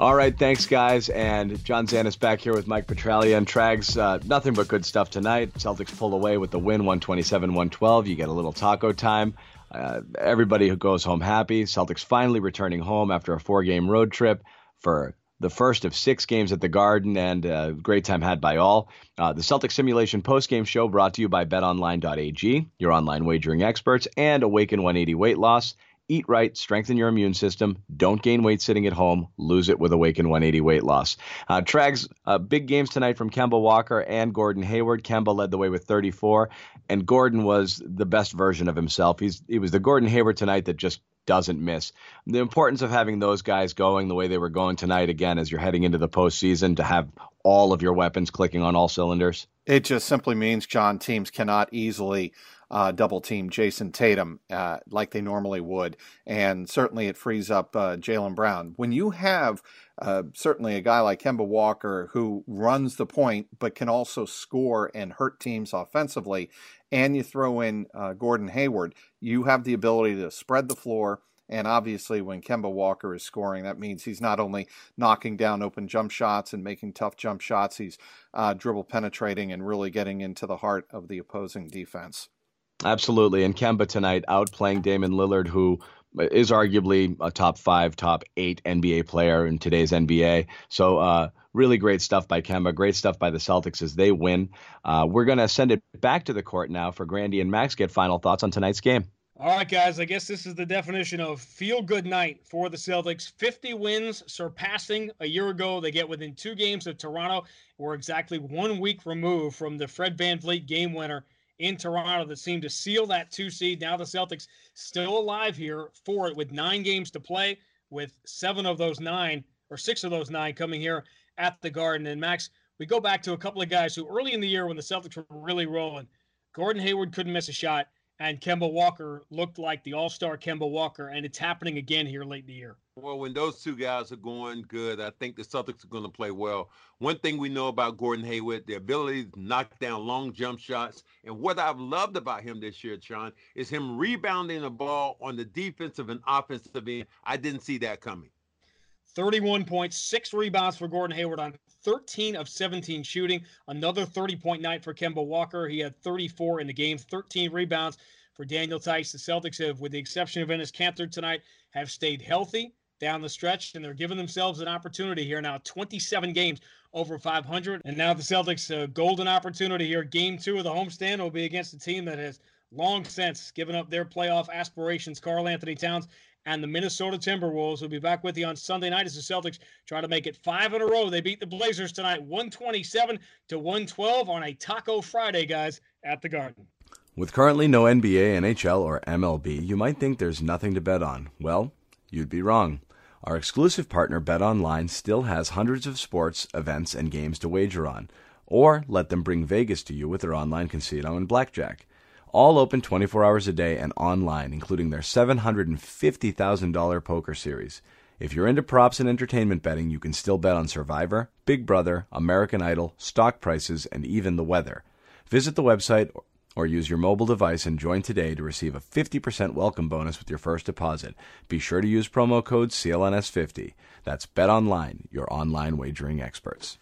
All right, thanks, guys. And John Zannis back here with Mike Petraglia and Trags. Uh, nothing but good stuff tonight. Celtics pull away with the win 127 112. You get a little taco time. Uh, everybody who goes home happy. Celtics finally returning home after a four game road trip for the first of six games at the Garden, and a great time had by all. Uh, the Celtic Simulation postgame show brought to you by BetOnline.ag, your online wagering experts, and Awaken 180 Weight Loss. Eat right, strengthen your immune system. Don't gain weight sitting at home. Lose it with Awaken 180 weight loss. Uh, Trags, uh, big games tonight from Kemba Walker and Gordon Hayward. Kemba led the way with 34, and Gordon was the best version of himself. He's he was the Gordon Hayward tonight that just doesn't miss. The importance of having those guys going the way they were going tonight, again, as you're heading into the postseason, to have all of your weapons clicking on all cylinders. It just simply means, John, teams cannot easily uh, double team Jayson Tatum uh, like they normally would. And certainly it frees up uh, Jaylen Brown. When you have uh, certainly a guy like Kemba Walker who runs the point but can also score and hurt teams offensively, and you throw in uh, Gordon Hayward, you have the ability to spread the floor. And obviously, when Kemba Walker is scoring, that means he's not only knocking down open jump shots and making tough jump shots, he's uh, dribble penetrating and really getting into the heart of the opposing defense. Absolutely. And Kemba tonight outplaying Damian Lillard, who is arguably a top five, top eight NBA player in today's NBA. So, uh, really great stuff by Kemba. Great stuff by the Celtics as they win. Uh, we're going to send it back to the court now for Grandy and Max get final thoughts on tonight's game. All right, guys. I guess this is the definition of feel good night for the Celtics. 50 wins, surpassing a year ago. They get within two games of Toronto. We're exactly one week removed from the Fred VanVleet game winner in Toronto that seemed to seal that two seed. Now the Celtics still alive here for it with nine games to play, with seven of those nine or six of those nine coming here at the Garden. And Max, we go back to a couple of guys who early in the year when the Celtics were really rolling, Gordon Hayward couldn't miss a shot and Kemba Walker looked like the all-star Kemba Walker, and it's happening again here late in the year. Well, when those two guys are going good, I think the Celtics are going to play well. One thing we know about Gordon Hayward, the ability to knock down long jump shots. And what I've loved about him this year, Sean, is him rebounding the ball on the defensive and offensive end. I didn't see that coming. 31 points, six rebounds for Gordon Hayward on 13 of 17 shooting. Another 30 point night for Kemba Walker. He had 34 in the game, 13 rebounds for Daniel Theis. The Celtics have, with the exception of Enes Kanter tonight, have stayed healthy down the stretch, and they're giving themselves an opportunity here now. 27 games over 500, and now the Celtics' uh, golden opportunity here. Game two of the homestand will be against a team that has long since given up their playoff aspirations. Karl-Anthony Towns and the Minnesota Timberwolves will be back with you on Sunday night as the Celtics try to make it five in a row. They beat the Blazers tonight, 127 to 112 on a Taco Friday, guys, at the Garden. With currently no NBA, NHL, or MLB, you might think there's nothing to bet on. Well, you'd be wrong. Our exclusive partner, BetOnline, still has hundreds of sports, events, and games to wager on. Or let them bring Vegas to you with their online casino and blackjack. All open 24 hours a day and online, including their $750,000 poker series. If you're into props and entertainment betting, you can still bet on Survivor, Big Brother, American Idol, stock prices, and even the weather. Visit the website or use your mobile device and join today to receive a 50% welcome bonus with your first deposit. Be sure to use promo code CLNS50. That's Bet Online, your online wagering experts.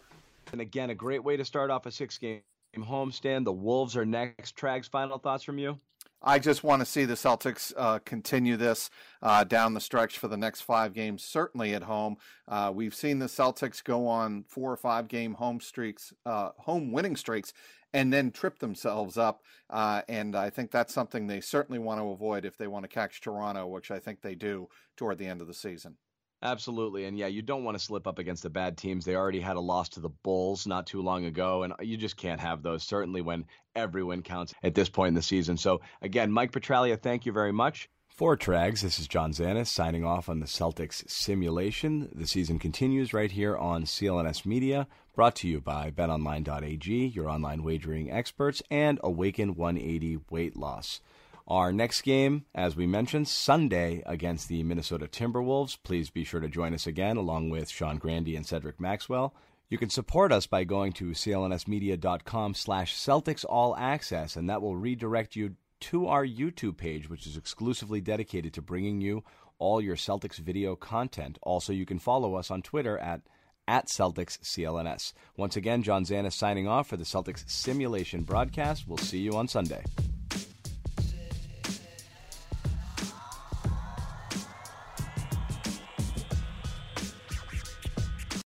And again, a great way to start off a six game homestand. The Wolves are next. Trags, final thoughts from you? I just want to see the Celtics uh, continue this uh, down the stretch for the next five games, certainly at home. Uh, we've seen the Celtics go on four or five game home streaks, uh, home winning streaks, and then trip themselves up. Uh, and I think that's something they certainly want to avoid if they want to catch Toronto, which I think they do toward the end of the season. Absolutely. And yeah, you don't want to slip up against the bad teams. They already had a loss to the Bulls not too long ago, and you just can't have those, certainly when everyone counts at this point in the season. So, again, Mike Petraglia, thank you very much. For Trags, this is John Zannis signing off on the Celtics simulation. The season continues right here on CLNS Media, brought to you by betonline.ag, your online wagering experts, and Awaken 180 Weight Loss. Our next game, as we mentioned, Sunday against the Minnesota Timberwolves. Please be sure to join us again, along with Sean Grandy and Cedric Maxwell. You can support us by going to clnsmedia.com slash Celtics All Access, and that will redirect you to our YouTube page, which is exclusively dedicated to bringing you all your Celtics video content. Also, you can follow us on Twitter at at Celtics CLNS. Once again, John Zannis signing off for the Celtics simulation broadcast. We'll see you on Sunday.